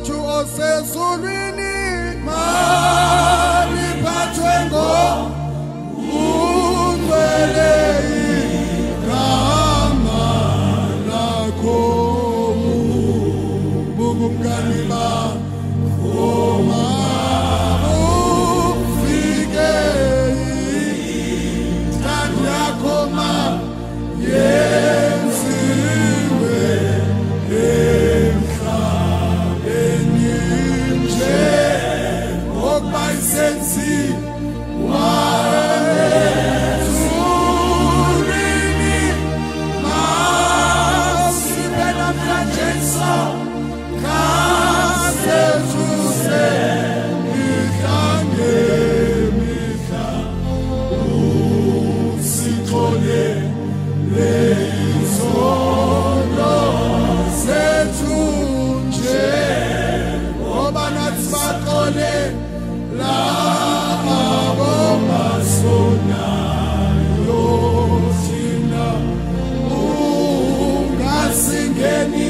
wethu osezulwini ma. Ungasingeni